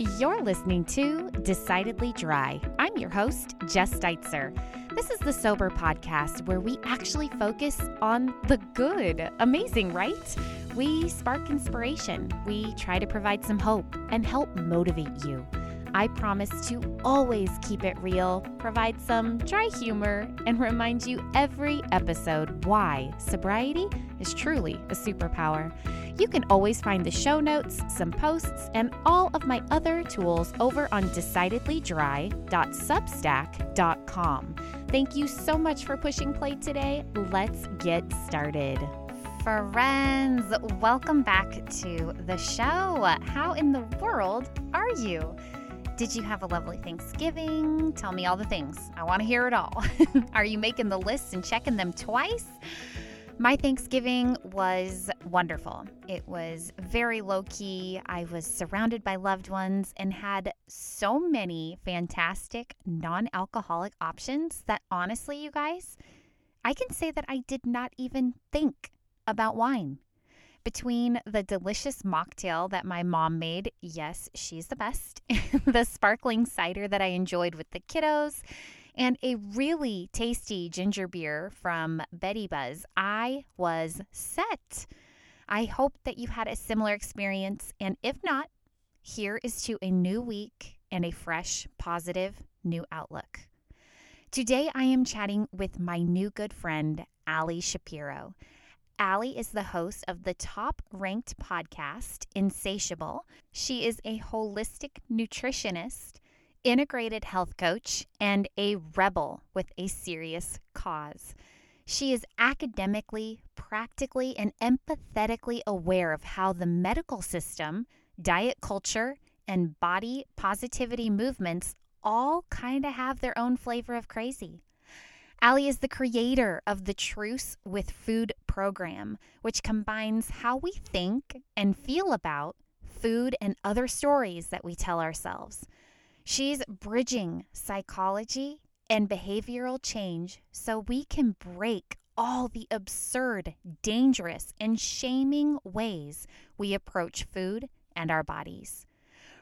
You're listening to Decidedly Dry. I'm your host, Jess Steitzer. This is the Sober Podcast where we actually focus on the good. Amazing, right? We spark inspiration, we try to provide some hope and help motivate you. I promise to always keep it real, provide some dry humor, and remind you every episode why sobriety is truly a superpower. You can always find the show notes, some posts, and all of my other tools over on decidedlydry.substack.com. Thank you so much for pushing play today. Let's get started. Friends, welcome back to the show. How in the world are you? Did you have a lovely Thanksgiving? Tell me all the things. I want to hear it all. Are you making the lists and checking them twice? My Thanksgiving was wonderful. It was very low key. I was surrounded by loved ones and had so many fantastic non alcoholic options that honestly, you guys, I can say that I did not even think about wine. Between the delicious mocktail that my mom made, yes, she's the best, the sparkling cider that I enjoyed with the kiddos, and a really tasty ginger beer from Betty Buzz, I was set. I hope that you had a similar experience, and if not, here is to a new week and a fresh, positive, new outlook. Today, I am chatting with my new good friend, Ali Shapiro. Ali is the host of the top ranked podcast, Insatiable. She is a holistic nutritionist, integrated health coach, and a rebel with a serious cause. She is academically, practically, and empathetically aware of how the medical system, diet culture, and body positivity movements all kind of have their own flavor of crazy. Ali is the creator of the Truce with Food program, which combines how we think and feel about food and other stories that we tell ourselves. She's bridging psychology and behavioral change so we can break all the absurd, dangerous, and shaming ways we approach food and our bodies.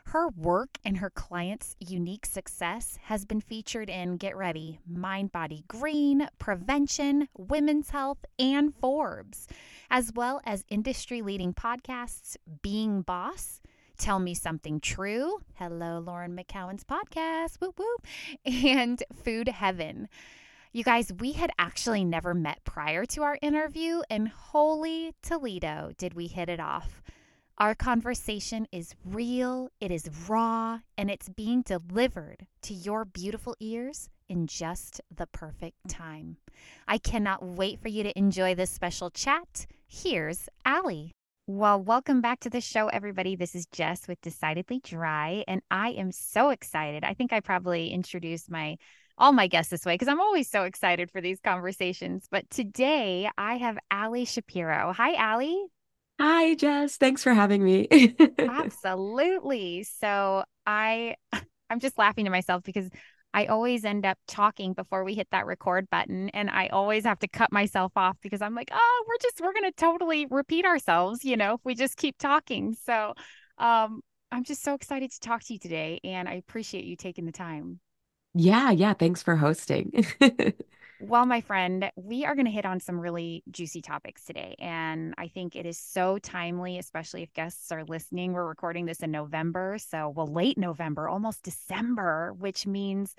Her work and her clients' unique success has been featured in Get Ready, Mind Body Green, Prevention, Women's Health, and Forbes, as well as industry leading podcasts Being Boss, Tell Me Something True, Hello Lauren McCowan's podcast, whoop whoop, and Food Heaven. You guys, we had actually never met prior to our interview, and holy Toledo, did we hit it off. Our conversation is real, it is raw, and it's being delivered to your beautiful ears in just the perfect time. I cannot wait for you to enjoy this special chat. Here's Ali. Well, welcome back to the show, everybody. This is Jess with Decidedly Dry, and I am so excited. I think I probably introduced my all my guests this way because I'm always so excited for these conversations. But today I have Ali Shapiro. Hi, Ali. Hi, Jess. Thanks for having me. Absolutely. So I I'm just laughing to myself because I always end up talking before we hit that record button and I always have to cut myself off because I'm like, "Oh, we're just we're going to totally repeat ourselves, you know, if we just keep talking." So, um I'm just so excited to talk to you today and I appreciate you taking the time. Yeah, yeah, thanks for hosting. Well, my friend, we are going to hit on some really juicy topics today. And I think it is so timely, especially if guests are listening. We're recording this in November. So, well, late November, almost December, which means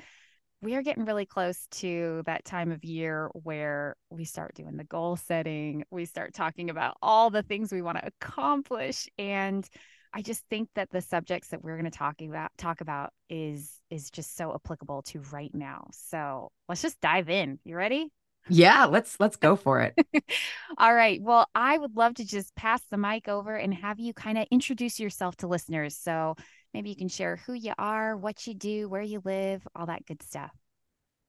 we are getting really close to that time of year where we start doing the goal setting. We start talking about all the things we want to accomplish. And I just think that the subjects that we're going to talk about talk about is is just so applicable to right now. So let's just dive in. You ready? Yeah, let's let's go for it. All right. Well, I would love to just pass the mic over and have you kind of introduce yourself to listeners. So maybe you can share who you are, what you do, where you live, all that good stuff.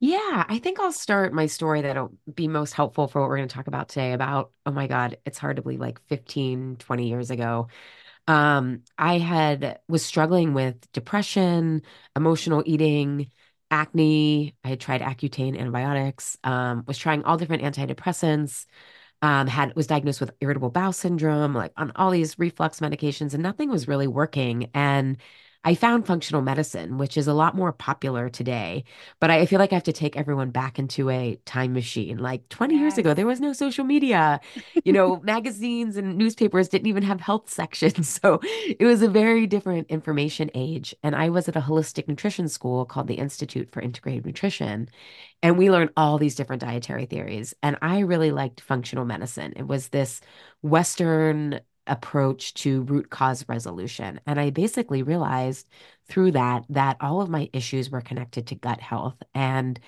Yeah, I think I'll start my story that'll be most helpful for what we're going to talk about today about oh my god, it's hard to believe like 15, 20 years ago. Um, I had was struggling with depression, emotional eating, acne. I had tried Accutane antibiotics, um, was trying all different antidepressants, um, had was diagnosed with irritable bowel syndrome, like on all these reflux medications, and nothing was really working. And I found functional medicine, which is a lot more popular today. But I, I feel like I have to take everyone back into a time machine. Like 20 years ago, there was no social media. You know, magazines and newspapers didn't even have health sections. So it was a very different information age. And I was at a holistic nutrition school called the Institute for Integrative Nutrition. And we learned all these different dietary theories. And I really liked functional medicine. It was this Western approach to root cause resolution. And I basically realized through that that all of my issues were connected to gut health. And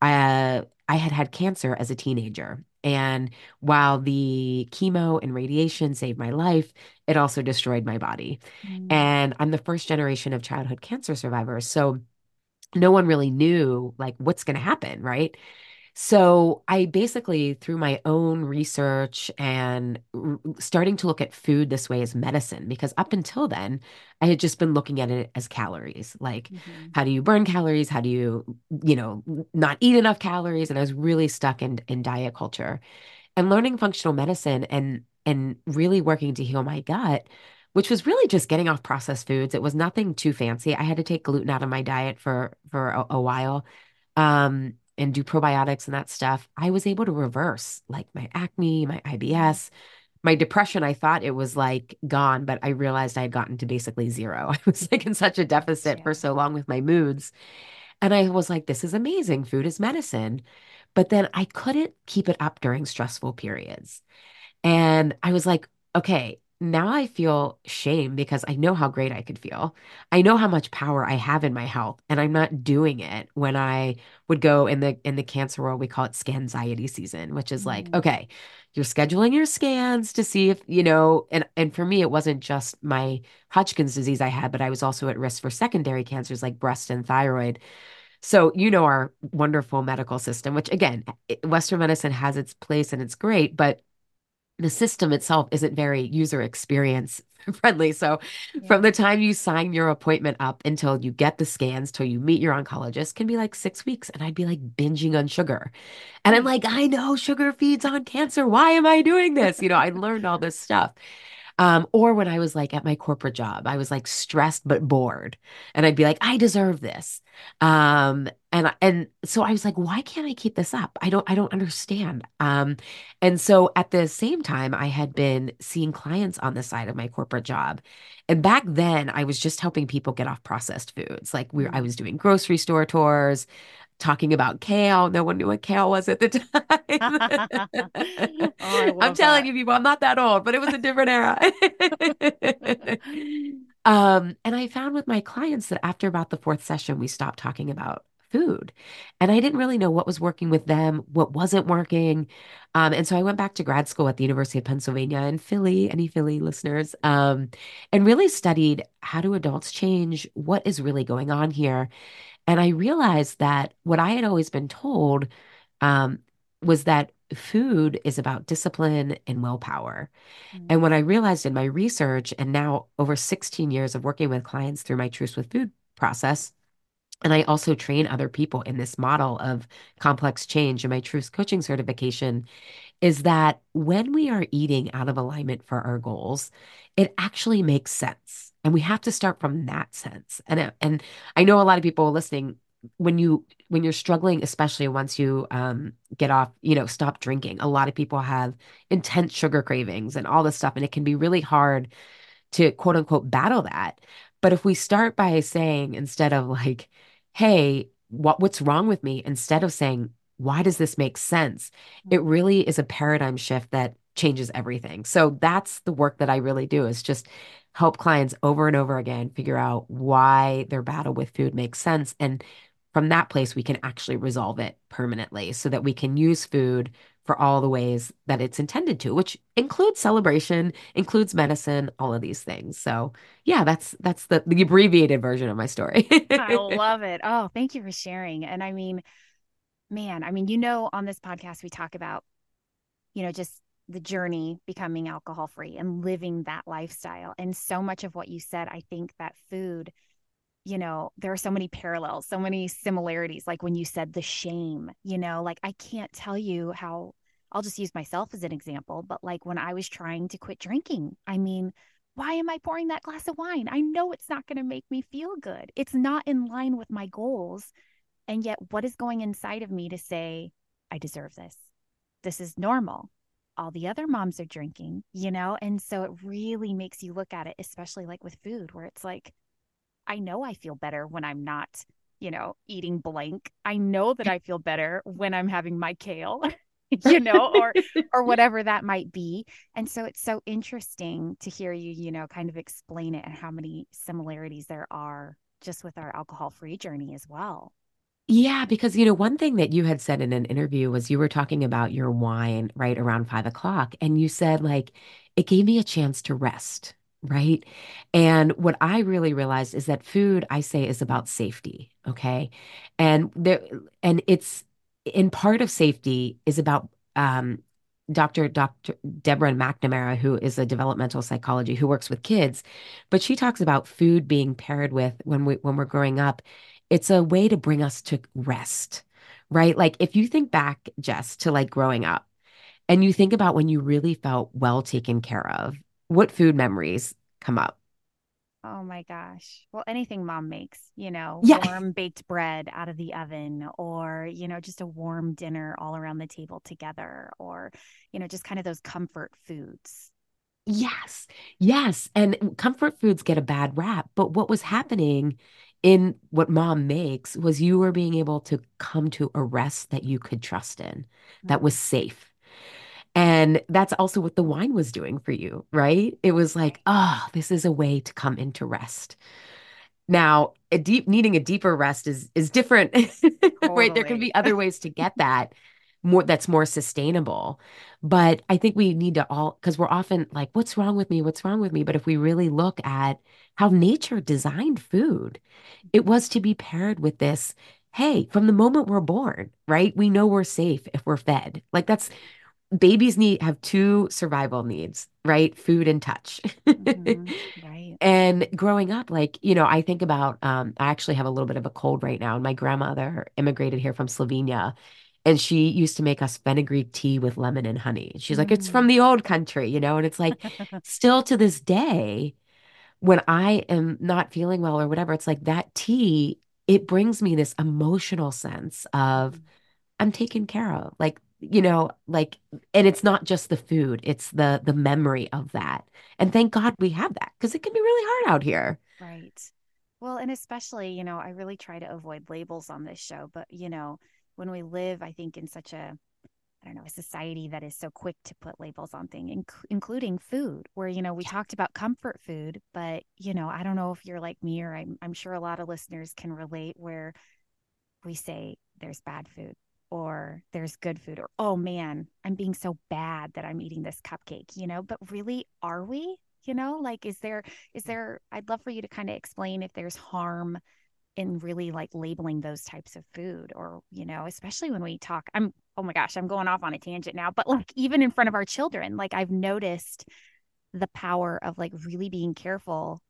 I, I had had cancer as a teenager. And while the chemo and radiation saved my life, it also destroyed my body. Mm, And I'm the first generation of childhood cancer survivors. So no one really knew like what's going to happen, right? So I basically, through my own research and r- starting to look at food this way as medicine, because up until then, I had just been looking at it as calories. Like, mhm. how do you burn calories? How do you, you know, not eat enough calories? And I was really stuck in in diet culture and learning functional medicine and and really working to heal my gut, which was really just getting off processed foods. It was nothing too fancy. I had to take gluten out of my diet for for a, a while, um, and do probiotics and that stuff. I was able to reverse like my acne, my IBS, my depression. I thought it was like gone, but I realized I had gotten to basically zero. I was like in such a deficit for so long with my moods. And I was like, this is amazing. Food is medicine. But then I couldn't keep it up during stressful periods. And I was like, okay, now I feel shame because I know how great I could feel. I know how much power I have in my health, and I'm not doing it when I would go in the in the cancer world, we call it scanxiety season, which is like, Mm, okay, you're scheduling your scans to see if, you know, and and for me, it wasn't just my Hodgkin's disease I had, but I was also at risk for secondary cancers like breast and thyroid. So, you know, our wonderful medical system, which again, Western medicine has its place and it's great, but the system itself isn't very user experience friendly. So, from the time you sign your appointment up until you get the scans, till you meet your oncologist, can be like six weeks. And I'd be like binging on sugar. And I'm Mm. like, I know sugar feeds on cancer. Why am I doing this? You know, I learned all this stuff. Um, or when I was like at my corporate job, I was like stressed but bored, and I'd be like, I deserve this. Um, and and so I was like, why can't I keep this up? I don't I don't understand. Um, and so at the same time, I had been seeing clients on the side of my corporate job, and back then I was just helping people get off processed foods. Like we, I Mm. was doing grocery store tours, talking about kale. No one knew what kale was at the time. Oh, I'm telling that. you, people, I'm not that old, but it was a different era. Um, and I found with my clients that after about the fourth session, we stopped talking about food. And I didn't really know what was working with them, what wasn't working. Um, and so I went back to grad school at the University of Pennsylvania in Philly, any Philly listeners, um, and really studied how do adults change? What is really going on here? And I realized that what I had always been told um, was that food is about discipline and willpower. And Mm, what I realized in my research, and now over 16 years of working with clients through my Truce with Food process, and I also train other people in this model of complex change in my Truce coaching certification is that when we are eating out of alignment for our goals, it actually makes sense. And we have to start from that sense. And uh, and I know a lot of people listening when you when you're struggling, especially once you um, get off, you know, stop drinking. A lot of people have intense sugar cravings and all this stuff, and it can be really hard to quote unquote battle that. But if we start by saying instead of like, hey, what what's wrong with me? Instead of saying, why does this make sense? It mm. really is a paradigm shift that changes everything. So that's the work that I really do is just help clients over and over again figure out why their battle with food makes sense. And from that place, we can actually resolve it permanently so that we can use food for all the ways that it's intended to, which includes celebration, includes medicine, all of these things. So yeah, that's that's the, the abbreviated version of my story. I love it. Oh, thank you for sharing. And I mean, man, I mean, you know, on this podcast, we talk about, you know, just the journey becoming alcohol free and living that lifestyle. And so much of what you said, I think that food, you know, there are so many parallels, so many similarities. Like when you said the shame, you know, like I can't tell you how I'll just use myself as an example, but like when I was trying to quit drinking, I mean, why am I pouring that glass of wine? I know it's not going to make me feel good. It's not in line with my goals. And yet, what is going inside of me to say, I deserve this? This is normal. All the other moms are drinking, you know? And so it really makes you look at it, especially like with food, where it's like, I know I feel better when I'm not, you know, eating blank. I know that I feel better when I'm having my kale. you know or or whatever that might be and so it's so interesting to hear you you know kind of explain it and how many similarities there are just with our alcohol free journey as well Yeah, because you know, one thing that you had said in an interview was you were talking about your wine right around five o'clock, and you said like it gave me a chance to rest, right? And what I really realized is that food, I say, is about safety, okay? And there, and it's in part of safety is about um, Dr. Dr. Deborah MacNamara, who is a developmental psychology who works with kids, but she talks about food being paired with when we when we're growing up it's a way to bring us to rest, right? Like if you think back, Jess, to like growing up and you think about when you really felt well taken care of, what food memories come up? oh my gosh well anything mom makes you know Yeah. warm baked bread out of the oven or you know just a warm dinner all around the table together or you know just kind of those comfort foods Yes. Yes. And comfort foods get a bad rap. But what was happening in what mom makes was you were being able to come to a rest that you could trust in, that was mm-hmm. safe. And that's also what the wine was doing for you, right? It was like, oh, this is a way to come into rest. Now, a deep needing a deeper rest is is different, right? There can be other ways to get that more that's more sustainable. But I think we need to all because we're often like, what's wrong with me? What's wrong with me? But if we really look at how nature designed food, it was to be paired with this. Hey, from the moment we're born, right? We know we're safe if we're fed. Like that's babies need have two survival needs, right? Food and touch. hmm right And growing up, like, you know, I think about um, I actually have a little bit of a cold right now. And my grandmother immigrated here from Slovenia. And she used to make us fenugreek tea with lemon and honey. She's like, it's from Mm. the old country, you know? And it's like, still to this day, when I am not feeling well or whatever, it's like that tea, it brings me this emotional sense of Mhm. I'm taken care of. Like, you know, like, and it's not just the food, it's the the memory of that. And thank God we have that because it can be really hard out here. Right. Well, and especially, you know, I really try to avoid labels on this show, but, you know, when we live, I think, in such a, I don't know, a society that is so quick to put labels on things, inc- including food, where, you know, we Yeah. talked about comfort food, but, you know, I don't know if you're like me or I'm, I'm sure a lot of listeners can relate where we say there's bad food or there's good food or, oh man, I'm being so bad that I'm eating this cupcake, you know, but really, are we? You know, like, is there is there i'd love for you to kind of explain if there's harm in really like labeling those types of food or you know especially when we talk i'm oh my gosh i'm going off on a tangent now but like even in front of our children like i've noticed the power of like really being careful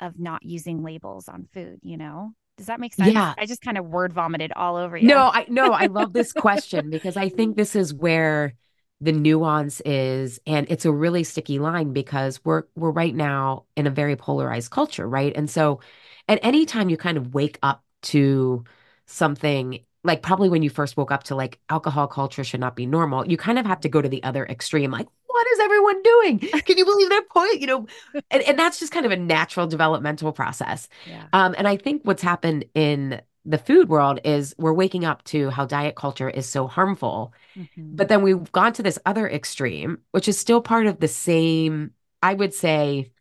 of not using labels on food you know does that make sense Yeah. i just kind of word vomited all over you No, I no, I love this question because I think this is where the nuance is, and it's a really sticky line because we're we're right now in a very polarized culture, right? And so at any time you kind of wake up to something like probably when you first woke up to like alcohol culture should not be normal, you kind of have to go to the other extreme, like, what is everyone doing? Can you believe that point? You know, and, and that's just kind of a natural developmental process. yeah Um, and I think what's happened in the food world is we're waking up to how diet culture is so harmful. hmm But then we've gone to this other extreme, which is still part of the same, I would say,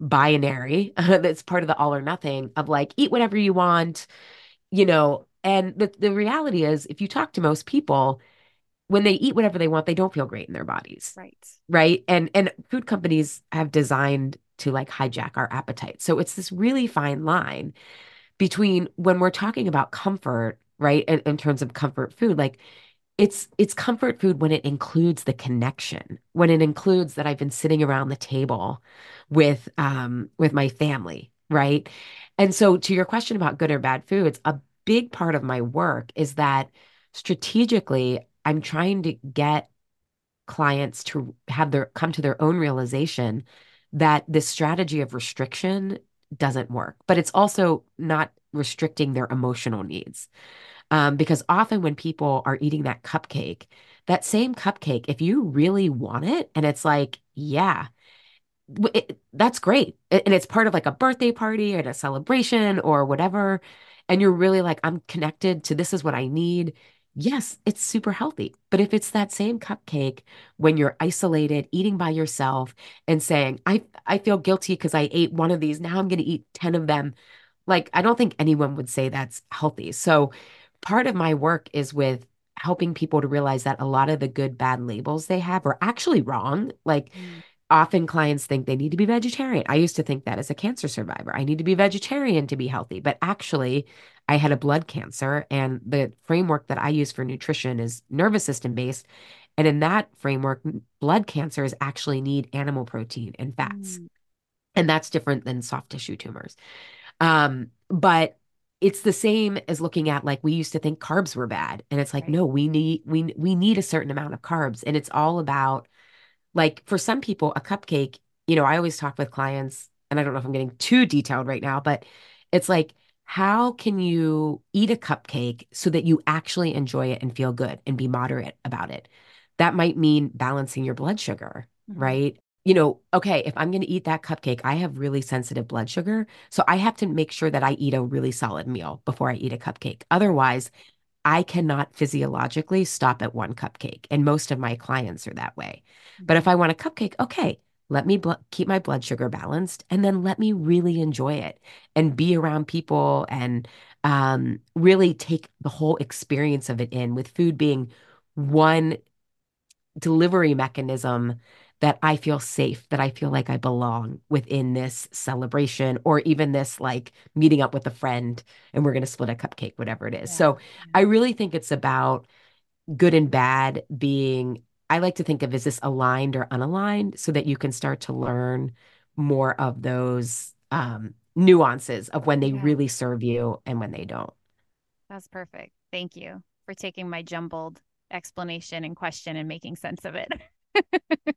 binary that's part of the all or nothing of like, eat whatever you want, you know. And the, the reality is, if you talk to most people, when they eat whatever they want, they don't feel great in their bodies, right right? And and food companies have designed to like hijack our appetite. So it's this really fine line between when we're talking about comfort, right? In, in terms of comfort food, like it's it's comfort food when it includes the connection, when it includes that I've been sitting around the table with um with my family, right? And so to your question about good or bad foods, a big part of my work is that strategically I'm trying to get clients to have their come to their own realization that this strategy of restriction doesn't work. But it's also not restricting their emotional needs. Um, because often when people are eating that cupcake, that same cupcake, if you really want it, and it's like, yeah, it, that's great. And it's part of like a birthday party and a celebration or whatever. And you're really like, I'm connected to this is what I need. Yes, it's super healthy. But if it's that same cupcake when you're isolated, eating by yourself and saying, I, I feel guilty because I ate one of these. Now I'm going to eat 10 of them. Like, I don't think anyone would say that's healthy. So part of my work is with helping people to realize that a lot of the good, bad labels they have are actually wrong. Like, Mm. Often clients think they need to be vegetarian. I used to think that as a cancer survivor. I need to be vegetarian to be healthy. But actually, I had a blood cancer, and the framework that I use for nutrition is nervous system based. And in that framework, blood cancers actually need animal protein and fats. Mm. And that's different than soft tissue tumors. Um, but it's the same as looking at like we used to think carbs were bad. And it's like, Right. no, we need we we need a certain amount of carbs. And it's all about like for some people, a cupcake, you know, I always talk with clients, and I don't know if I'm getting too detailed right now, but it's like, how can you eat a cupcake so that you actually enjoy it and feel good and be moderate about it? That might mean balancing your blood sugar, Mhm. right? You know, okay, if I'm going to eat that cupcake, I have really sensitive blood sugar. So I have to make sure that I eat a really solid meal before I eat a cupcake. Otherwise, I cannot physiologically stop at one cupcake, and most of my clients are that way. But if Mhm. I want a cupcake, okay, let me bl keep my blood sugar balanced, and then let me really enjoy it and be around people and um, really take the whole experience of it in, with food being one delivery mechanism that I feel safe, that I feel like I belong within this celebration or even this like meeting up with a friend and we're going to split a cupcake, whatever it is. Yeah. So I really think it's about good and bad being, I like to think of is this aligned or unaligned so that you can start to learn more of those um, nuances of when they Yeah. really serve you and when they don't. That's perfect. Thank you for taking my jumbled explanation and question and making sense of it.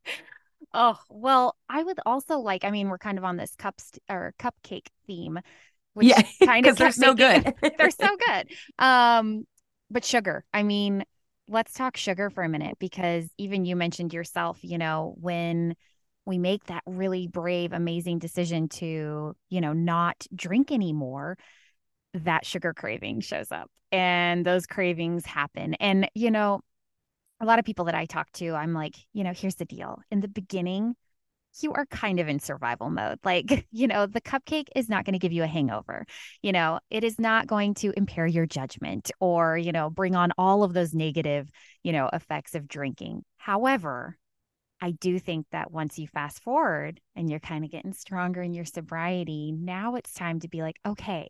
Oh, well, I would also like, I mean, we're kind of on this cups or cupcake theme, which Yeah, kind of they're so making good. they're so good. Um, but sugar, I mean, let's talk sugar for a minute because even you mentioned yourself, you know, when we make that really brave, amazing decision to, you know, not drink anymore, that sugar craving shows up and those cravings happen. And, you know, a lot of people that I talk to, I'm like, you know, here's the deal. In the beginning, you are kind of in survival mode. Like, you know, the cupcake is not going to give you a hangover. You know, it is not going to impair your judgment or, you know, bring on all of those negative, you know, effects of drinking. However, I do think that once you fast forward and you're kind of getting stronger in your sobriety, now it's time to be like, okay,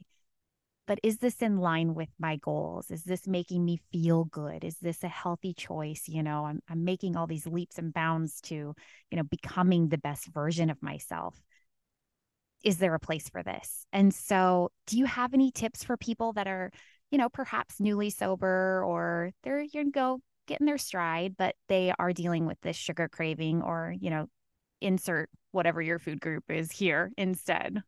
but is this in line with my goals? Is this making me feel good? Is this a healthy choice? You know, I'm I'm making all these leaps and bounds to, you know, becoming the best version of myself. Is there a place for this? And so, do you have any tips for people that are, you know, perhaps newly sober or they're you go getting their stride, but they are dealing with this sugar craving or, you know, insert whatever your food group is here instead?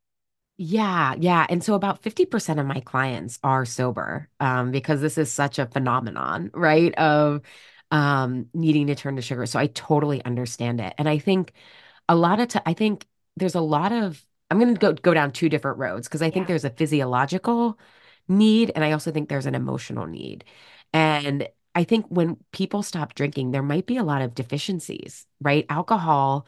Yeah, yeah. And so about 50% of my clients are sober um, because this is such a phenomenon, right? Of um, needing to turn to sugar. So I totally understand it. And I think a lot of, t I think there's a lot of, I'm going to go go down two different roads because I think Yeah. there's a physiological need and I also think there's an emotional need. And I think when people stop drinking, there might be a lot of deficiencies, right? Alcohol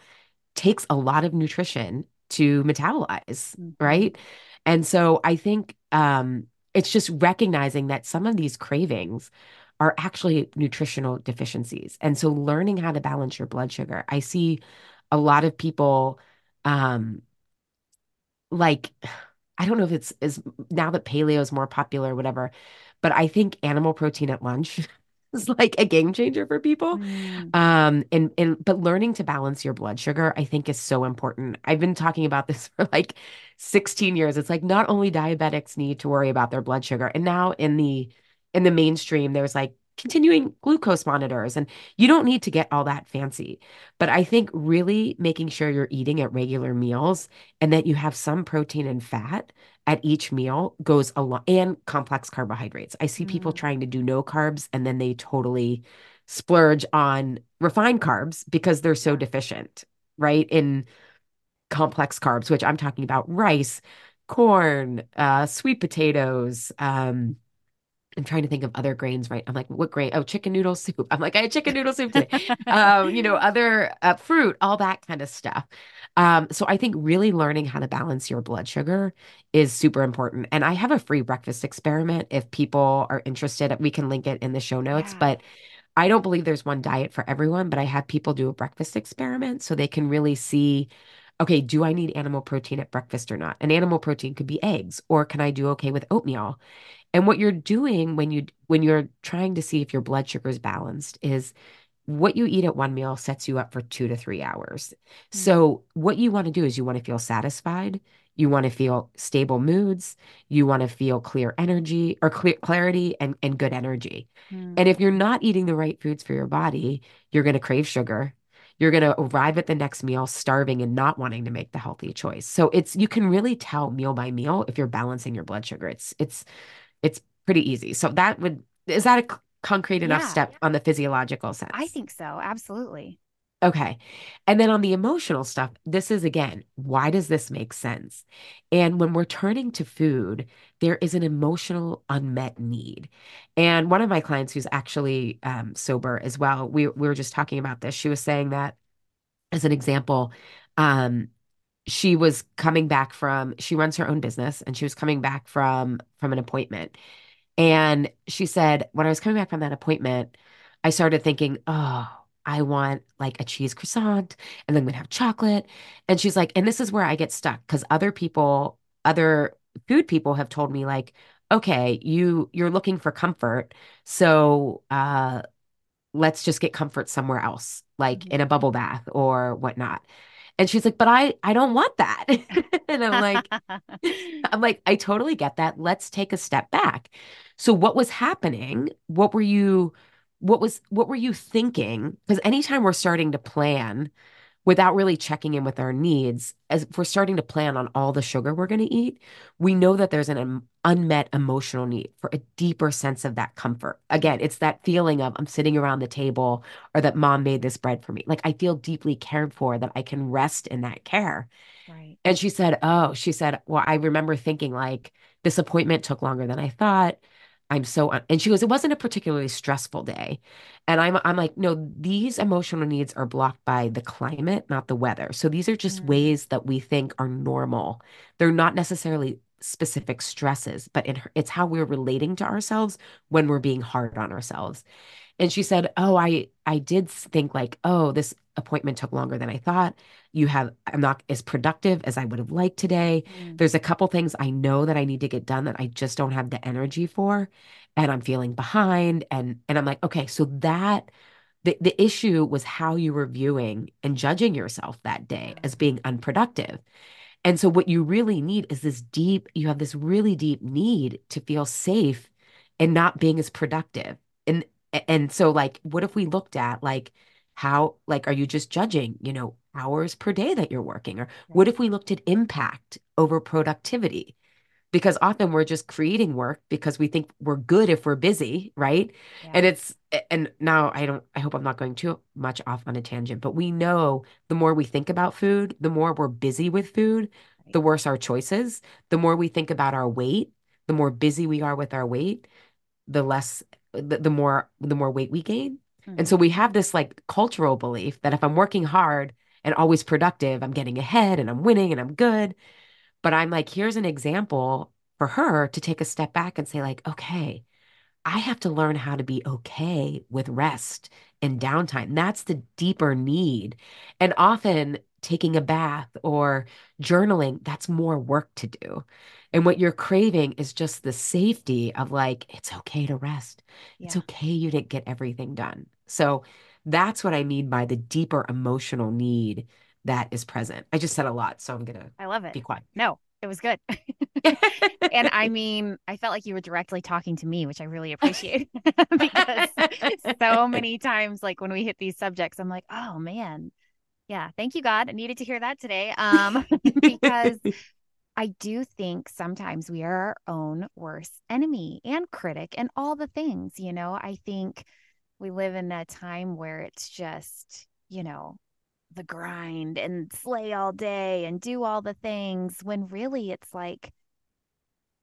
takes a lot of nutrition to metabolize, Mhm. right? And so I think um, it's just recognizing that some of these cravings are actually nutritional deficiencies. And so learning how to balance your blood sugar. I see a lot of people um, like I don't know if it's is now that paleo is more popular or whatever, but I think animal protein at lunch is like a game changer for people. Mm, Um, and and but learning to balance your blood sugar, I think is so important. I've been talking about this for like 16 years. It's like not only diabetics need to worry about their blood sugar, and now in the in the mainstream, there's like continuing glucose monitors. And you don't need to get all that fancy. But I think really making sure you're eating at regular meals and that you have some protein and fat at each meal goes a lot and complex carbohydrates. I see people Mm, trying to do no carbs and then they totally splurge on refined carbs because they're so deficient, right? In complex carbs, which I'm talking about rice, corn, uh, sweet potatoes, um, I'm trying to think of other grains, right? I'm like, what grain? Oh, chicken noodle soup. I'm like, I had chicken noodle soup today. Um, you know, other uh, fruit, all that kind of stuff. Um, so I think really learning how to balance your blood sugar is super important. And I have a free breakfast experiment. If people are interested, we can link it in the show notes. Yeah. But I don't believe there's one diet for everyone, but I have people do a breakfast experiment so they can really see, okay, do I need animal protein at breakfast or not? And animal protein could be eggs, or can I do okay with oatmeal? And what you're doing when you when you're trying to see if your blood sugar is balanced is what you eat at one meal sets you up for two to three hours. Mm, So what you want to do is you want to feel satisfied. You want to feel stable moods. You want to feel clear energy or clear clarity and, and good energy. And mm, if you're not eating the right foods for your body, you're going to crave sugar. You're going to arrive at the next meal starving and not wanting to make the healthy choice. So it's you can really tell meal by meal if you're balancing your blood sugar. It's it's it's pretty easy. So that would, is that a concrete enough yeah. step on the physiological sense? I think so. Absolutely. Okay. And then on the emotional stuff, this is again, why does this make sense? And when we're turning to food, there is an emotional unmet need. And one of my clients who's actually um, sober as well, we, we were just talking about this. She was saying that as an example, um, she was coming back from, she runs her own business and she was coming back from from an appointment And she said, when I was coming back from that appointment, I started thinking, oh, I want like a cheese croissant and then I'm gonna have chocolate. And she's like, and this is where I get stuck because other people, other food people have told me like, okay, you you're looking for comfort. So uh let's just get comfort somewhere else, like in a Mhm. bubble bath or whatnot. And she's like, but I I don't want that. And I'm like, I'm like, I totally get that. Let's take a step back. So what was happening? What were you what was what were you thinking? Because anytime we're starting to plan without really checking in with our needs, as we're starting to plan on all the sugar we're going to eat, we know that there's an unmet emotional need for a deeper sense of that comfort. Again, it's that feeling of I'm sitting around the table or that mom made this bread for me. Like I feel deeply cared for, that I can rest in that care. Right. And she said, Oh, she said, Well, I remember thinking like this appointment took longer than I thought. I'm so, un-" and she goes, It wasn't a particularly stressful day. And I'm, I'm like, No, these emotional needs are blocked by the climate, not the weather. So these are just Mm, ways that we think are normal. They're not necessarily specific stresses, but in her, it's how we're relating to ourselves when we're being hard on ourselves. And she said, "Oh, I I did think like, oh, this appointment took longer than I thought. You have I'm not as productive as I would have liked today. mm, There's a couple things I know that I need to get done that I just don't have the energy for, and I'm feeling behind and and I'm like, okay, so that the the issue was how you were viewing and judging yourself that day as being unproductive. And so what you really need is this deep, you have this really deep need to feel safe and not being as productive. And and so like what if we looked at like how like are you just judging, you know, hours per day that you're working? Or what if we looked at impact over productivity? because often we're just creating work because we think we're good if we're busy, right? Yeah. And it's, and now I don't, I hope I'm not going too much off on a tangent, but we know the more we think about food, the more we're busy with food, Right. the worse our choices. The more we think about our weight, the more busy we are with our weight, the less, the, the more, the more weight we gain. And so hmm we have this like cultural belief that if I'm working hard and always productive, I'm getting ahead and I'm winning and I'm good. But I'm like, here's an example for her to take a step back and say, like, okay, I have to learn how to be okay with rest and downtime. That's the deeper need. And often taking a bath or journaling, that's more work to do. And what you're craving is just the safety of like, it's okay to rest. It's okay you didn't get everything done. So that's what I mean by the deeper emotional need that is present. I just said a lot, so I'm gonna I love it. be quiet. No, it was good. And I mean, I felt like you were directly talking to me, which I really appreciate because so many times, like when we hit these subjects, I'm like, oh man, yeah, thank you, God. I needed to hear that today. Um, because I do think sometimes we are our own worst enemy and critic and all the things, you know. I think we live in a time where it's just, you know, the grind and slay all day and do all the things when really it's like,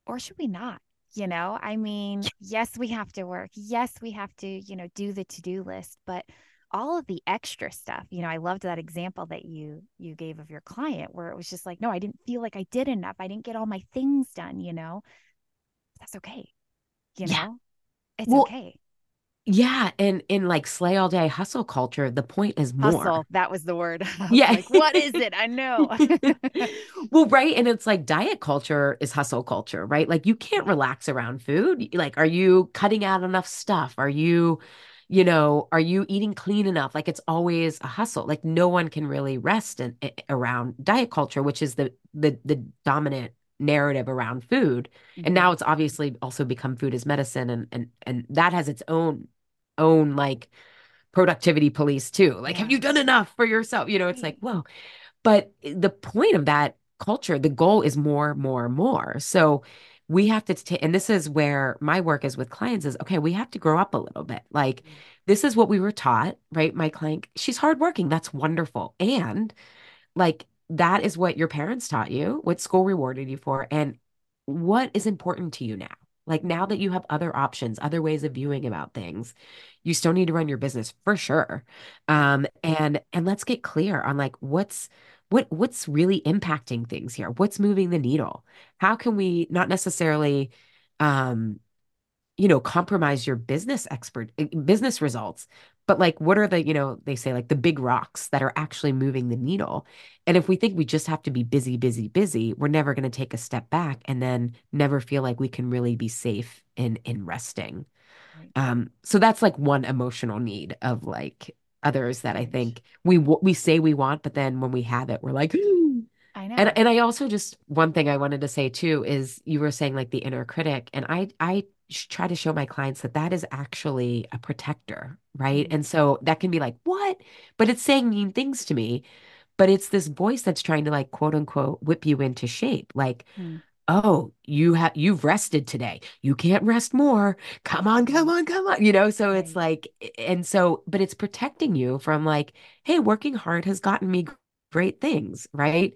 or should we not? You know, I mean, yes, we have to work. Yes, we have to, you know, do the to-do list, but all of the extra stuff, you know, I loved that example that you you gave of your client where it was just like, no, I didn't feel like I did enough. I didn't get all my things done, you know. That's okay. You Yeah. know, it's Well, okay. Yeah, and in like slay all day hustle culture, the point is more. Hustle, that was the word. Was Yeah. like, what is it? I know. Well, right. And it's like diet culture is hustle culture, right? Like you can't relax around food. Like, are you cutting out enough stuff? Are you, you know, are you eating clean enough? Like it's always a hustle. Like no one can really rest in, i- around diet culture, which is the the the dominant narrative around food. And Mhm. now it's obviously also become food as medicine and and and that has its own own like productivity police too. Like, have you done enough for yourself? You know, it's like, Right. whoa. But the point of that culture, the goal is more, more, more. So we have to take, and this is where my work is with clients is okay, we have to grow up a little bit. Like, Mm. this is what we were taught, right? My client, she's hardworking. That's wonderful. And like, that is what your parents taught you, what school rewarded you for, and what is important to you now. Like now that you have other options, other ways of viewing about things, you still need to run your business for sure. Um, and and let's get clear on like what's what what's really impacting things here. What's moving the needle? How can we not necessarily um you know, compromise your business expert eh, business results. But like, what are the, you know, they say like the big rocks that are actually moving the needle. And if we think we just have to be busy, busy, busy, we're never going to take a step back and then never feel like we can really be safe in in resting. Right. Um, so that's like one emotional need of like others that I think we we say we want, but then when we have it, we're like, I know. and and I also just one thing I wanted to say too is you were saying like the inner critic, and I I try to show my clients that that is actually a protector, right? Mhm. And so that can be like, what? But it's saying mean things to me, but it's this voice that's trying to like quote unquote whip you into shape. Like, Mm. oh, you have you've rested today. You can't rest more. Come on, come Mhm. on, come on. You know, so it's like, and so, but it's protecting you from like, hey, working hard has gotten me great things, right?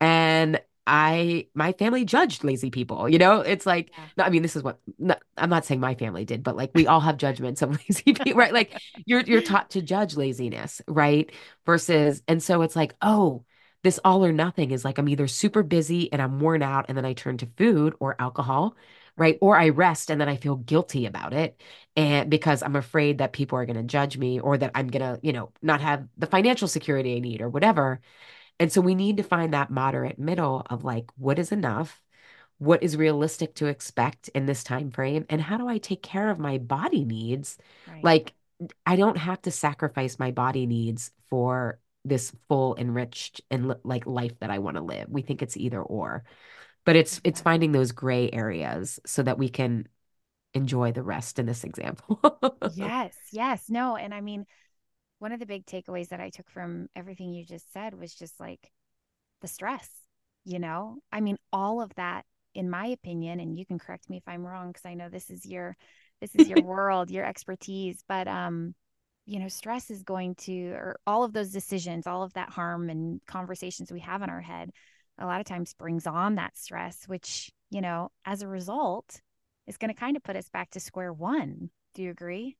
And I, my family judged lazy people. You know, it's like, Yeah. no, I mean, this is what no, I'm not saying my family did, but like we all have judgments of lazy people, right? Like you're you're taught to judge laziness, right? Versus, and so it's like, oh, this all or nothing is like I'm either super busy and I'm worn out, and then I turn to food or alcohol, right? Or I rest and then I feel guilty about it, and because I'm afraid that people are going to judge me or that I'm gonna, you know, not have the financial security I need or whatever. And so we need to find that moderate middle of like, what is enough? What is realistic to expect in this time frame? And how do I take care of my body needs? Right. Like, I don't have to sacrifice my body needs for this full, enriched, and like life that I want to live. We think it's either or, but it's it's finding those gray areas so that we can enjoy the rest in this example. Yes. Yes. No. And I mean, one of the big takeaways that I took from everything you just said was just like the stress, you know? I mean, all of that, in my opinion, and you can correct me if I'm wrong, because I know this is your this is your world, your expertise, but um, you know, stress is going to, or all of those decisions, all of that harm and conversations we have in our head, a lot of times brings on that stress, which, you know, as a result, is going to kind of put us back to square one. Do you agree?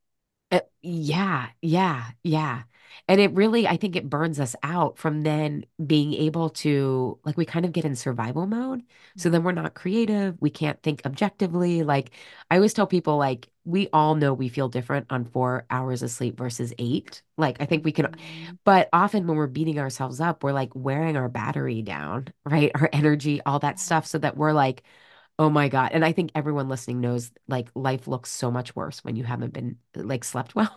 Uh, yeah, yeah, yeah. And it really, I think it burns us out from then being able to, like, we kind of get in survival mode. So then we're not creative. We can't think objectively. Like, I always tell people, like, we all know we feel different on four hours of sleep versus eight. Like, I think we can, Mhm. but often when we're beating ourselves up, we're like wearing our battery down, right? Our energy, all that stuff, so that we're like, Oh my God. And I think everyone listening knows like life looks so much worse when you haven't been like slept well.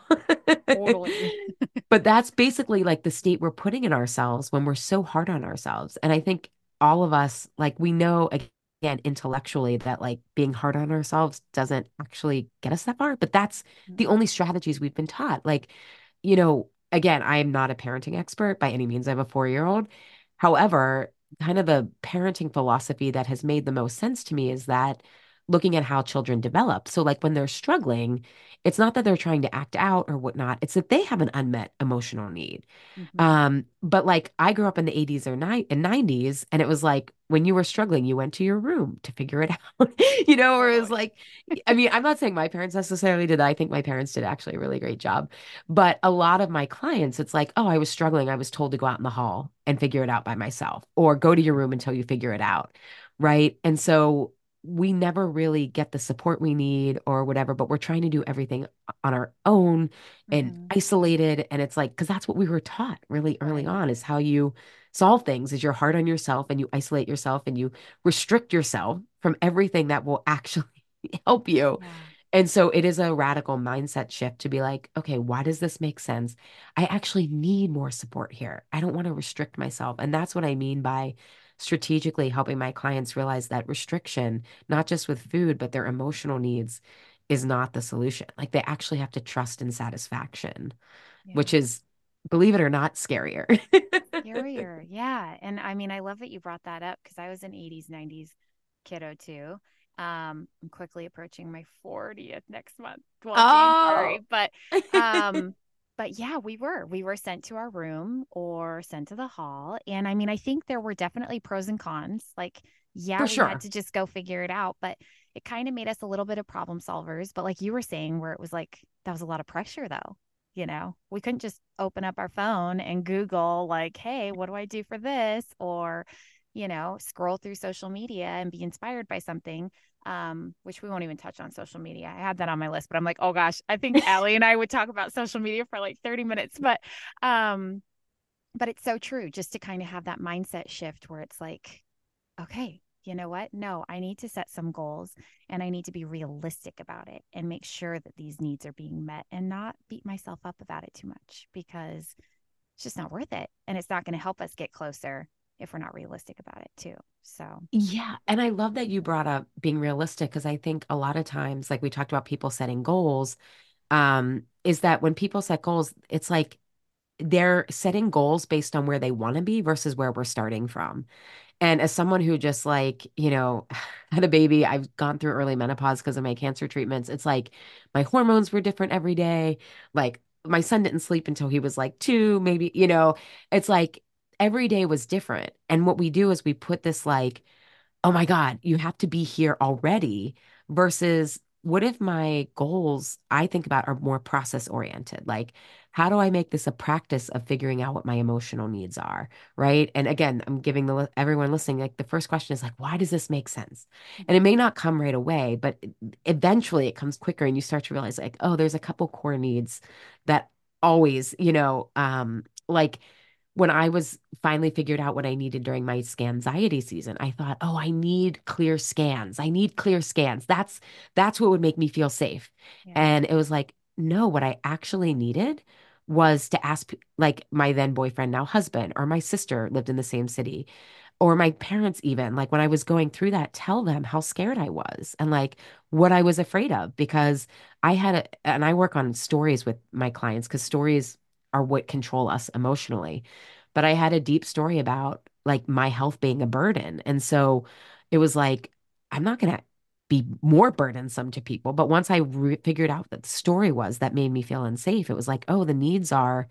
totally. But that's basically like the state we're putting in ourselves when we're so hard on ourselves. And I think all of us, like we know again, intellectually that like being hard on ourselves doesn't actually get us that far, but that's mm-hmm. the only strategies we've been taught. Like, you know, again, I am not a parenting expert by any means. I have a four-year-old. However, kind of the parenting philosophy that has made the most sense to me is that looking at how children develop. So, like when they're struggling, it's not that they're trying to act out or whatnot, it's that they have an unmet emotional need. Mm-hmm. Um, but like I grew up in the 80s or ni- and 90s, and it was like when you were struggling, you went to your room to figure it out, you know, or it was like, I mean, I'm not saying my parents necessarily did that. I think my parents did actually a really great job. But a lot of my clients, it's like, oh, I was struggling. I was told to go out in the hall and figure it out by myself, or go to your room until you figure it out. Right. And so we never really get the support we need or whatever, but we're trying to do everything on our own and Mm-hmm. isolated. And it's like, because that's what we were taught really early on is how you solve things is you're hard on yourself and you isolate yourself and you restrict yourself from everything that will actually help you. Yeah. And so it is a radical mindset shift to be like, okay, why does this make sense? I actually need more support here. I don't want to restrict myself. And that's what I mean by strategically helping my clients realize that restriction, not just with food, but their emotional needs, is not the solution. Like they actually have to trust in satisfaction, Yeah. which is, believe it or not, scarier. Scarier. Yeah. And I mean, I love that you brought that up because I was an 80s, 90s kiddo too. Um, I'm quickly approaching my 40th next month. Well, January. Oh, But um, but yeah, we were. We were sent to our room or sent to the hall. And I mean, I think there were definitely pros and cons. Like, yeah, for we had to just go figure it out, but it kind of made us a little bit of problem solvers. But like you were saying, where it was like that was a lot of pressure though you know we couldn't just open up our phone and google like hey what do i do for this or you know scroll through social media and be inspired by something um which we won't even touch on social media i had that on my list but i'm like oh gosh i think Ali and i would talk about social media for like 30 minutes but um but it's so true just to kind of have that mindset shift where it's like okay, you know what? No, I need to set some goals and I need to be realistic about it and make sure that these needs are being met and not beat myself up about it too much because it's just not worth it. And it's not going to help us get closer if we're not realistic about it too. So, Yeah. And I love that you brought up being realistic because I think a lot of times, like we talked about people setting goals, um, is that when people set goals, it's like they're setting goals based on where they want to be versus where we're starting from. And as someone who just like, you know, had a baby, I've gone through early menopause because of my cancer treatments. It's like my hormones were different every day. Like my son didn't sleep until he was like two, maybe, you know, it's like every day was different. And what we do is we put this like, oh my God, you have to be here already versus what if my goals I think about are more process oriented? Like, how do I make this a practice of figuring out what my emotional needs are? Right. And again, I'm giving the everyone listening, like the first question is like, why does this make sense? And it may not come right away, but eventually it comes quicker and you start to realize like, oh, there's a couple core needs that always, you know, um, like when I was finally figured out what I needed during my anxiety season, I thought, oh, I need clear scans. I need clear scans. That's that's what would make me feel safe. yeah. And it was like, no, what I actually needed was to ask like my then boyfriend, now husband, or my sister lived in the same city, or my parents even, like when I was going through that, tell them how scared I was and like what I was afraid of because I had a, and I work on stories with my clients because stories are what control us emotionally but I had a deep story about like my health being a burden. And so it was like, I'm not going to be more burdensome to people. But once I re- figured out that the story was that made me feel unsafe, it was like, oh, the needs are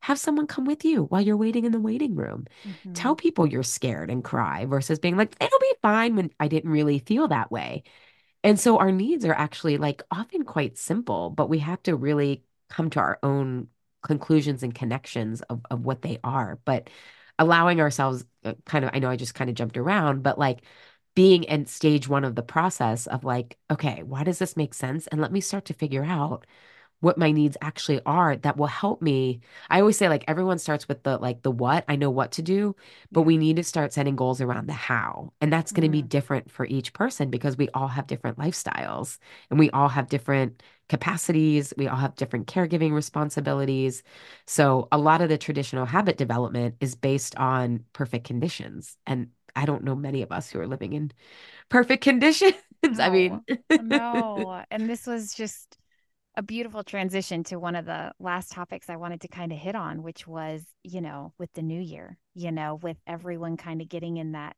have someone come with you while you're waiting in the waiting room. Mm-hmm. Tell people you're scared and cry versus being like, it'll be fine when I didn't really feel that way. And so our needs are actually like often quite simple, but we have to really come to our own conclusions and connections of, of what they are. But allowing ourselves uh, kind of, I know I just kind of jumped around, but like being in stage one of the process of like, okay, why does this make sense? And let me start to figure out what my needs actually are that will help me. I always say like everyone starts with the like the what, I know what to do, but we need to start setting goals around the how. And that's going to be Mm-hmm. different for each person because we all have different lifestyles and we all have different capacities, we all have different caregiving responsibilities. So a lot of the traditional habit development is based on perfect conditions. And I don't know many of us who are living in perfect conditions. No, I mean, no. And this was just a beautiful transition to one of the last topics I wanted to kind of hit on, which was, you know, with the new year, you know, with everyone kind of getting in that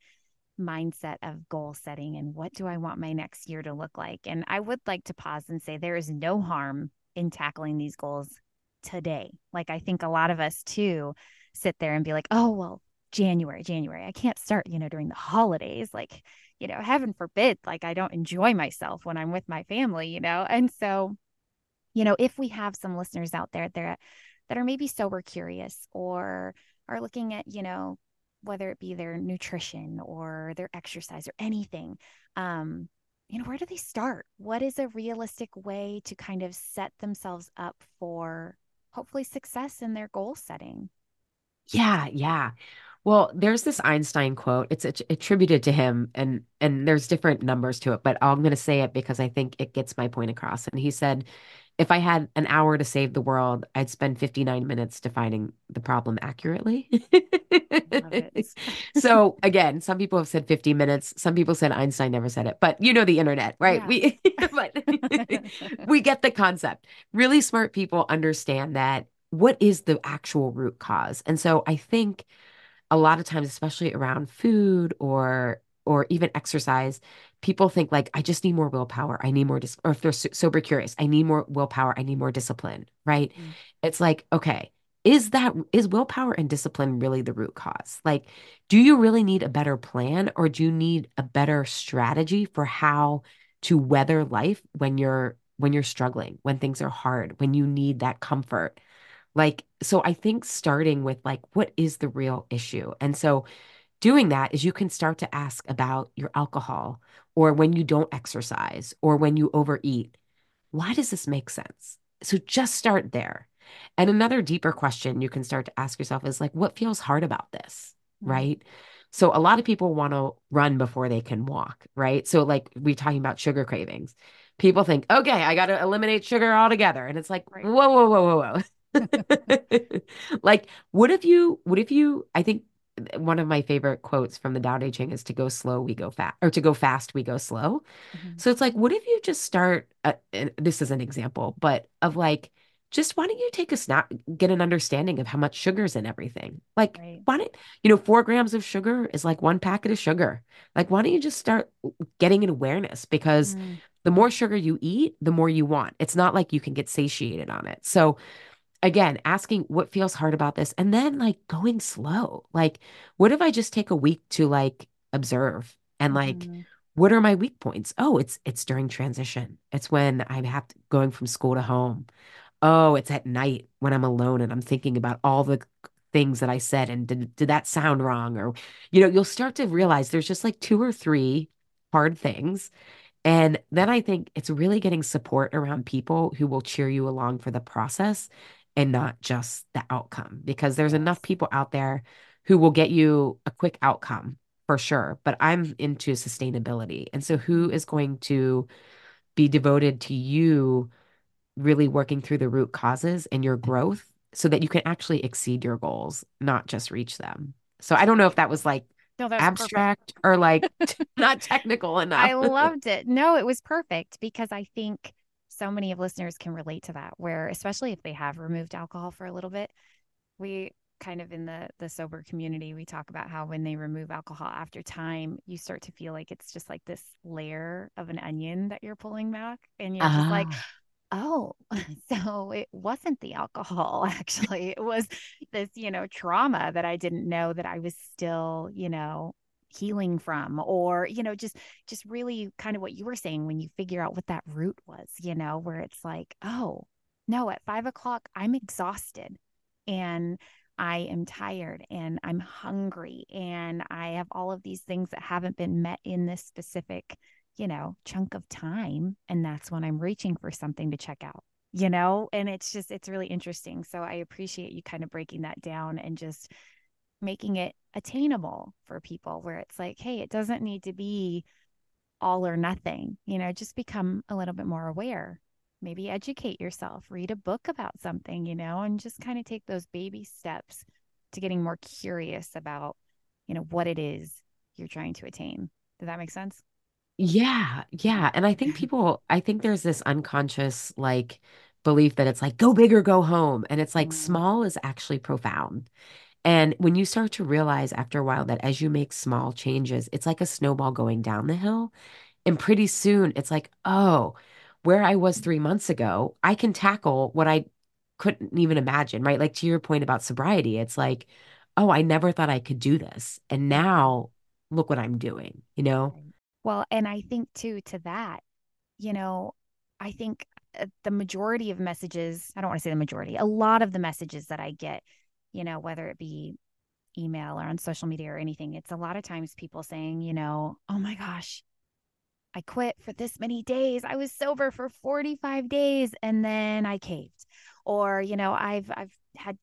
mindset of goal setting and what do I want my next year to look like. And I would like to pause and say there is no harm in tackling these goals today. Like I think a lot of us too sit there and be like, oh, well, January, January, I can't start, you know, during the holidays. Like, you know, heaven forbid, like I don't enjoy myself when I'm with my family, you know? And so, you know, if we have some listeners out there that, that are maybe sober curious or are looking at, you know, whether it be their nutrition or their exercise or anything, um, you know, where do they start? What is a realistic way to kind of set themselves up for hopefully success in their goal setting? yeah, yeah. Well, there's this Einstein quote. It's att- attributed to him, and and there's different numbers to it, but I'm going to say it because I think it gets my point across. And he said, if I had an hour to save the world, I'd spend 59 minutes defining the problem accurately. So again, some people have said 50 minutes. Some people said Einstein never said it, but you know the internet, right? Yeah. We but we get the concept. Really smart people understand that what is the actual root cause. And so I think a lot of times, especially around food or or even exercise, people think like, I just need more willpower. I need more, dis-, or if they're so- sober curious, I need more willpower. I need more discipline, right? Mm. It's like, okay, is that is willpower and discipline really the root cause? Like, do you really need a better plan, or do you need a better strategy for how to weather life when you're when you're struggling, when things are hard, when you need that comfort? Like, so I think starting with like, what is the real issue? And so doing that is you can start to ask about your alcohol or when you don't exercise or when you overeat. Why does this make sense? So just start there. And another deeper question you can start to ask yourself is like, what feels hard about this? Mm. Right. So a lot of people want to run before they can walk, right? So like we're talking about sugar cravings. People think, okay, I got to eliminate sugar altogether. And it's like, whoa, whoa, whoa, whoa, whoa. Like, what if you, what if you, I think one of my favorite quotes from the Tao Te Ching is to go slow, we go fast, or to go fast, we go slow. Mhm. So it's like, what if you just start, uh, this is an example, but of like, just why don't you take a snap, get an understanding of how much sugar's in everything? Like, Right. why don't, you know, four grams of sugar is like one packet of sugar. Like, why don't you just start getting an awareness? Because Mm. the more sugar you eat, the more you want. It's not like you can get satiated on it. So, again, asking what feels hard about this and then like going slow. Like, what if I just take a week to like observe and like, Mhm. what are my weak points? Oh, it's it's during transition. It's when I have to going from school to home. Oh, it's at night when I'm alone and I'm thinking about all the things that I said and did did that sound wrong? Or, you know, you'll start to realize there's just like two or three hard things and then I think it's really getting support around people who will cheer you along for the process and not just the outcome, because there's enough people out there who will get you a quick outcome for sure. But I'm into sustainability. And so who is going to be devoted to you really working through the root causes and your growth so that you can actually exceed your goals, not just reach them? So I don't know if that was like No, that was perfect. abstract or like not technical enough. I loved it. No, it was perfect because I think so many of listeners can relate to that, where especially if they have removed alcohol for a little bit, we kind of in the the sober community we talk about how when they remove alcohol after time you start to feel like it's just like this layer of an onion that you're pulling back and you're just like Ah. oh so it wasn't the alcohol actually it was this you know trauma that i didn't know that i was still you know healing from or you know just just really kind of what you were saying when you figure out what that root was you know where it's like oh no at five o'clock i'm exhausted and i am tired and i'm hungry and i have all of these things that haven't been met in this specific you know chunk of time and that's when i'm reaching for something to check out you know? And it's just it's really interesting. So i appreciate you kind of breaking that down and just making it attainable for people where it's like hey it doesn't need to be all or nothing you know just become a little bit more aware maybe educate yourself read a book about something you know and just kind of take those baby steps to getting more curious about you know what it is you're trying to attain. Does that make sense? Yeah, yeah. And I think people, I think there's this unconscious like belief that it's like go big or go home. And it's like Mm, small is actually profound. And when you start to realize after a while that as you make small changes, it's like a snowball going down the hill. And pretty soon it's like, oh, where I was three months ago, I can tackle what I couldn't even imagine, right? Like to your point about sobriety, it's like, oh, I never thought I could do this. And now look what I'm doing, you know? Well, and I think too to that, you know, I think uh, the majority of messages, I don't want to say the majority, a lot of the messages that I get, you know, whether it be email or on social media or anything, it's a lot of times people saying, you know, oh my gosh, I quit for this many days. I was sober for 45 days and then I caved. Or, you know, I've I've had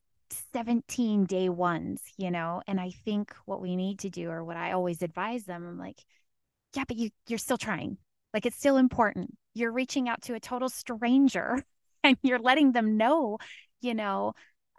17 day ones, you know, and I think what we need to do or what I always advise them, I'm like, yeah, but you you're still trying. Like it's still important. You're reaching out to a total stranger and you're letting them know, you know,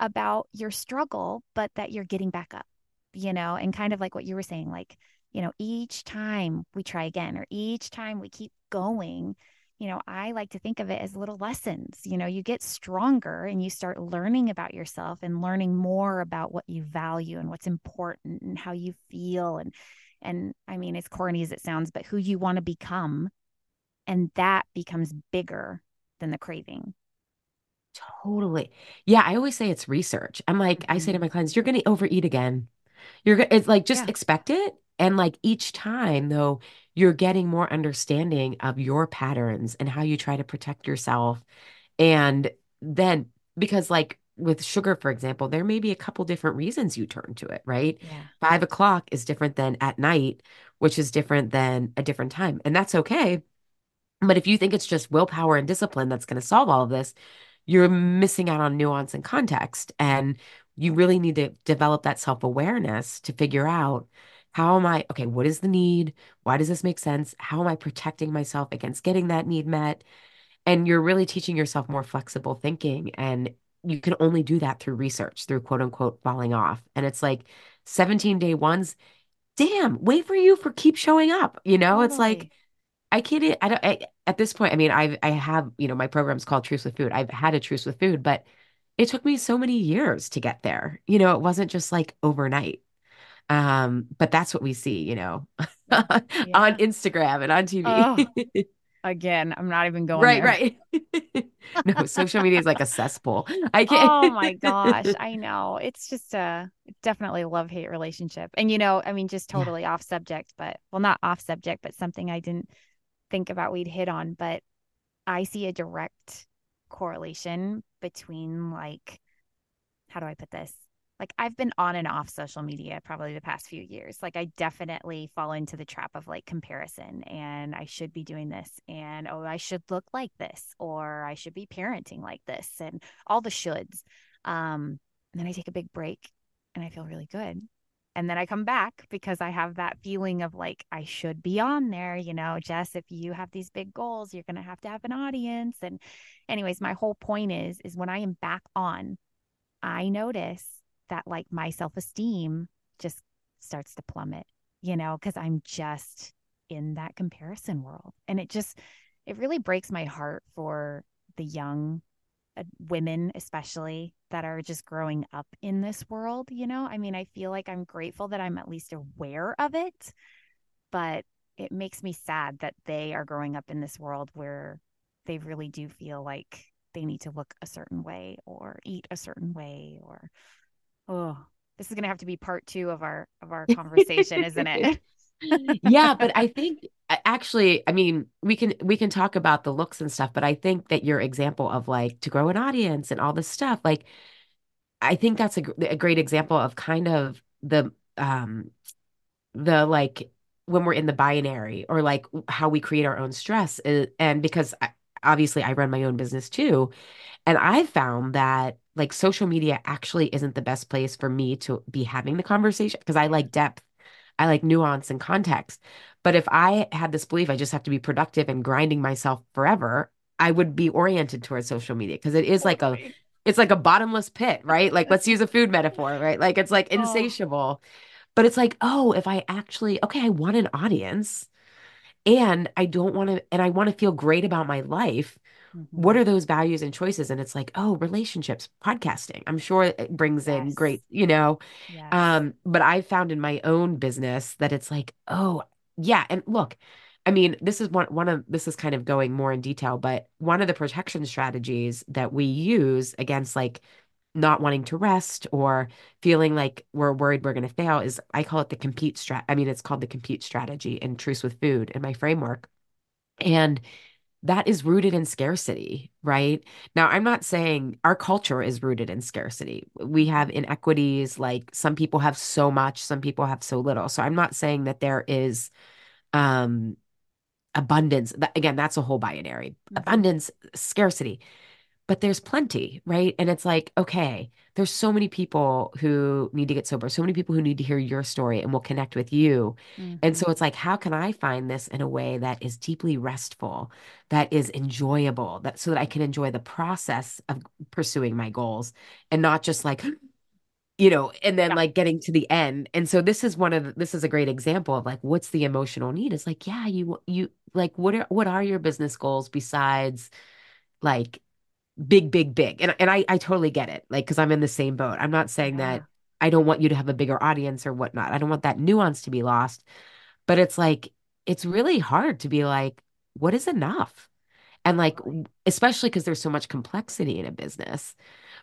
about your struggle, but that you're getting back up, you know, and kind of like what you were saying, like, you know, each time we try again or each time we keep going, you know, I like to think of it as little lessons. You know, you get stronger and you start learning about yourself and learning more about what you value and what's important and how you feel and and I mean, as corny as it sounds, but who you want to become. And that becomes bigger than the craving. Totally. Yeah, I always say it's research. I'm like, I say to Mm-hmm. my clients, you're going to overeat again. You're going to, it's like just Yeah. expect it. And like each time though, you're getting more understanding of your patterns and how you try to protect yourself. And then because like with sugar, for example, there may be a couple different reasons you turn to it, right? Yeah. Five o'clock is different than at night, which is different than a different time. And that's okay. But if you think it's just willpower and discipline that's going to solve all of this, you're missing out on nuance and context. And you really need to develop that self-awareness to figure out how am I, okay, what is the need? Why does this make sense? How am I protecting myself against getting that need met? And you're really teaching yourself more flexible thinking. And you can only do that through research, through quote unquote falling off. And it's like 17 day ones, damn, wait for you for keep showing up. You know, it's like, Totally. I can't, I don't, I, at this point, I mean, I've, I have, you know, my program's called Truce with Food. I've had a truce with food, but it took me so many years to get there. You know, it wasn't just like overnight. Um, but that's what we see, you know, on Instagram and on TV. Oh, again, I'm not even going Right, there. right. No, social media is like a cesspool. I can't. Oh my gosh, I know. It's just a definitely love-hate relationship. And you know, I mean, just Yeah. totally off subject, but well, not off subject, but something I didn't think about we'd hit on, but I see a direct correlation between like how do I put this? Like I've been on and off social media probably the past few years. Like I definitely fall into the trap of like comparison and I should be doing this and oh I should look like this or I should be parenting like this and all the shoulds. Um and then I take a big break and I feel really good. And then I come back because I have that feeling of like I should be on there, you know, Jess, if you have these big goals, you're going to have to have an audience and anyways, my whole point is is when I am back on I notice that like my self esteem just starts to plummet, you know, because I'm just in that comparison world. And it just, it really breaks my heart for the young Uh, women, especially that are just growing up in this world, you know? I mean, I feel like I'm grateful that I'm at least aware of it, but it makes me sad that they are growing up in this world where they really do feel like they need to look a certain way or eat a certain way or oh this is going to have to be part 2 of our of our conversation isn't it Yeah, but I think actually, I mean, we can we can talk about the looks and stuff, but I think that your example of like to grow an audience and all this stuff, like I think that's a, a great example of kind of the um the like when we're in the binary or like how we create our own stress and because I, obviously I run my own business too and I've found that like social media actually isn't the best place for me to be having the conversation because I like depth I like nuance and context. But if I had this belief I just have to be productive and grinding myself forever, I would be oriented towards social media because it is oh, like a it's like a bottomless pit, right? Like let's use a food metaphor, right? Like it's like oh insatiable. But it's like, oh, if I actually, okay, I want an audience and I don't want to, and I want to feel great about my life. What Mhm. are those values and choices? And it's like, oh, relationships, podcasting. I'm sure it brings in great, you know. Yes. Um, but I found in my own business that it's like, oh, yeah. And look, I mean, this is one one of this is kind of going more in detail, but one of the protection strategies that we use against like not wanting to rest or feeling like we're worried we're going to fail is I call it the compete strat. I mean, it's called the compete strategy in Truce with Food in my framework. And that is rooted in scarcity, right? Now, I'm not saying our culture is rooted in scarcity. We have inequities, like some people have so much, some people have so little. So I'm not saying that there is um abundance. Again, that's a whole binary. Mhm. Abundance, scarcity but there's plenty, right? And it's like, okay, there's so many people who need to get sober, so many people who need to hear your story and will connect with you. And Mhm. so it's like, how can I find this in a way that is deeply restful, that is enjoyable, that so that I can enjoy the process of pursuing my goals and not just like, you know, and then Yeah. like getting to the end. And so this is one of the, this is a great example of like, what's the emotional need? It's like, yeah, you you like what are what are your business goals besides like big, big, big. And and I I totally get it. Like, because I'm in the same boat. I'm not saying that I don't want you to have a bigger audience or whatnot. I don't want that nuance to be lost. But it's like it's really hard to be like, what is enough? And like, especially because there's so much complexity in a business.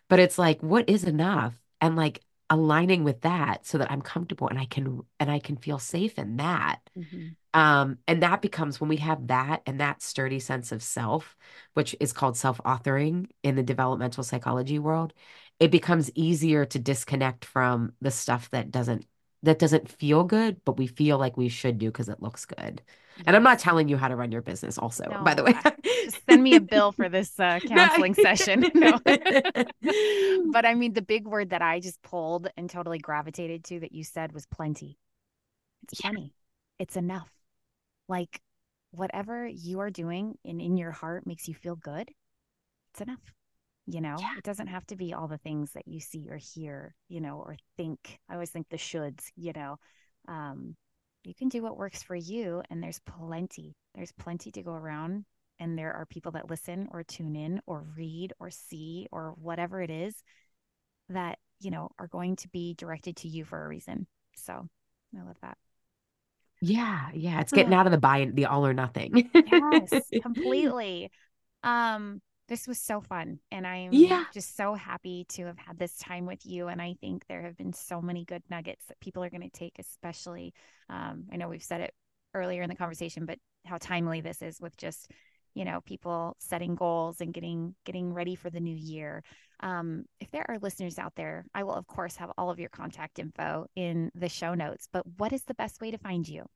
But it's like, what is enough? And like aligning with that so that I'm comfortable and I can and I can feel safe in that. Mhm. Um, and that becomes when we have that and that sturdy sense of self, which is called self-authoring in the developmental psychology world, it becomes easier to disconnect from the stuff that doesn't that doesn't feel good, but we feel like we should do because it looks good. And I'm not telling you how to run your business also, by the way. Send me a bill for this uh, counseling session. No. But I mean, the big word that I just pulled and totally gravitated to that you said was plenty. It's Yeah. plenty. It's enough. Like whatever you are doing and in your heart makes you feel good, it's enough. You know, Yeah. it doesn't have to be all the things that you see or hear, you know, or think. I always think the shoulds, you know. Um, you can do what works for you, and there's plenty. There's plenty to go around, and there are people that listen or tune in or read or see or whatever it is that, you know, are going to be directed to you for a reason. So I love that. Yeah, yeah. It's getting out of the buy the all or nothing. yes, completely. Um, this was so fun, and I'm Yeah. just so happy to have had this time with you. And I think there have been so many good nuggets that people are going to take, especially. Um, I know we've said it earlier in the conversation, but how timely this is with just, you know, people setting goals and getting getting ready for the new year. Um, if there are listeners out there, I will of course have all of your contact info in the show notes. But what is the best way to find you?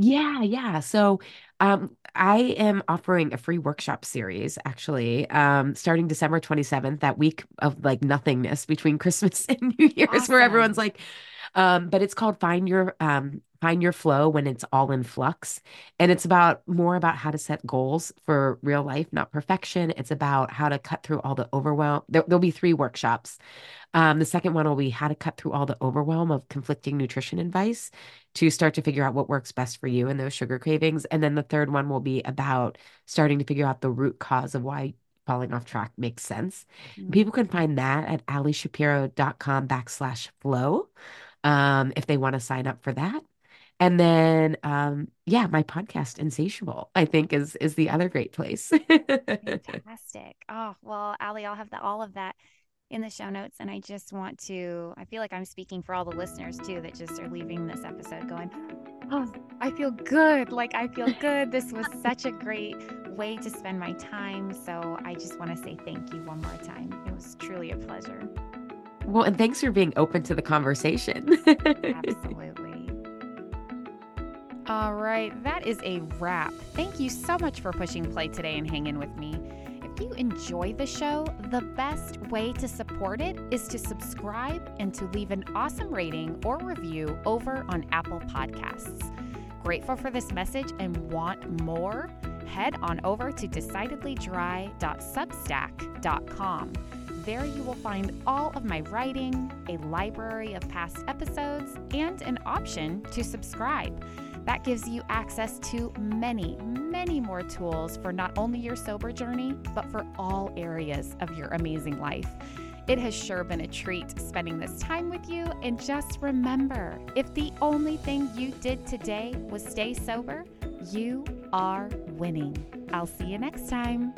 Yeah, yeah. So, um, I am offering a free workshop series actually, um, starting December 27th, that week of like nothingness between Christmas and New Year's, where everyone's like, um, but it's called Find Your um Find Your Flow when it's all in flux. And it's about more about how to set goals for real life, not perfection. It's about how to cut through all the overwhelm. There, there'll be three workshops. Um, the second one will be how to cut through all the overwhelm of conflicting nutrition advice to start to figure out what works best for you and those sugar cravings. And then the third one will be about starting to figure out the root cause of why falling off track makes sense. Mm, People can find that at alishapiro.com backslash flow um, if they want to sign up for that. And then, um, yeah, my podcast, Insatiable, I think is is the other great place. fantastic. Oh, well, Ali, I'll have the, all of that in the show notes. And I just want to, I feel like I'm speaking for all the listeners too that just are leaving this episode going, Oh, I feel good. Like, I feel good. This was such a great way to spend my time. So I just want to say thank you one more time. It was truly a pleasure. Well, and thanks for being open to the conversation. Absolutely. All right, that is a wrap. Thank you so much for pushing play today and hanging with me. If you enjoy the show, the best way to support it is to subscribe and to leave an awesome rating or review over on Apple Podcasts. Grateful for this message and want more? Head on over to decidedlydry.substack.com. There you will find all of my writing, a library of past episodes, and an option to subscribe. That gives you access to many, many more tools for not only your sober journey, but for all areas of your amazing life. It has sure been a treat spending this time with you. And just remember if the only thing you did today was stay sober, you are winning. I'll see you next time.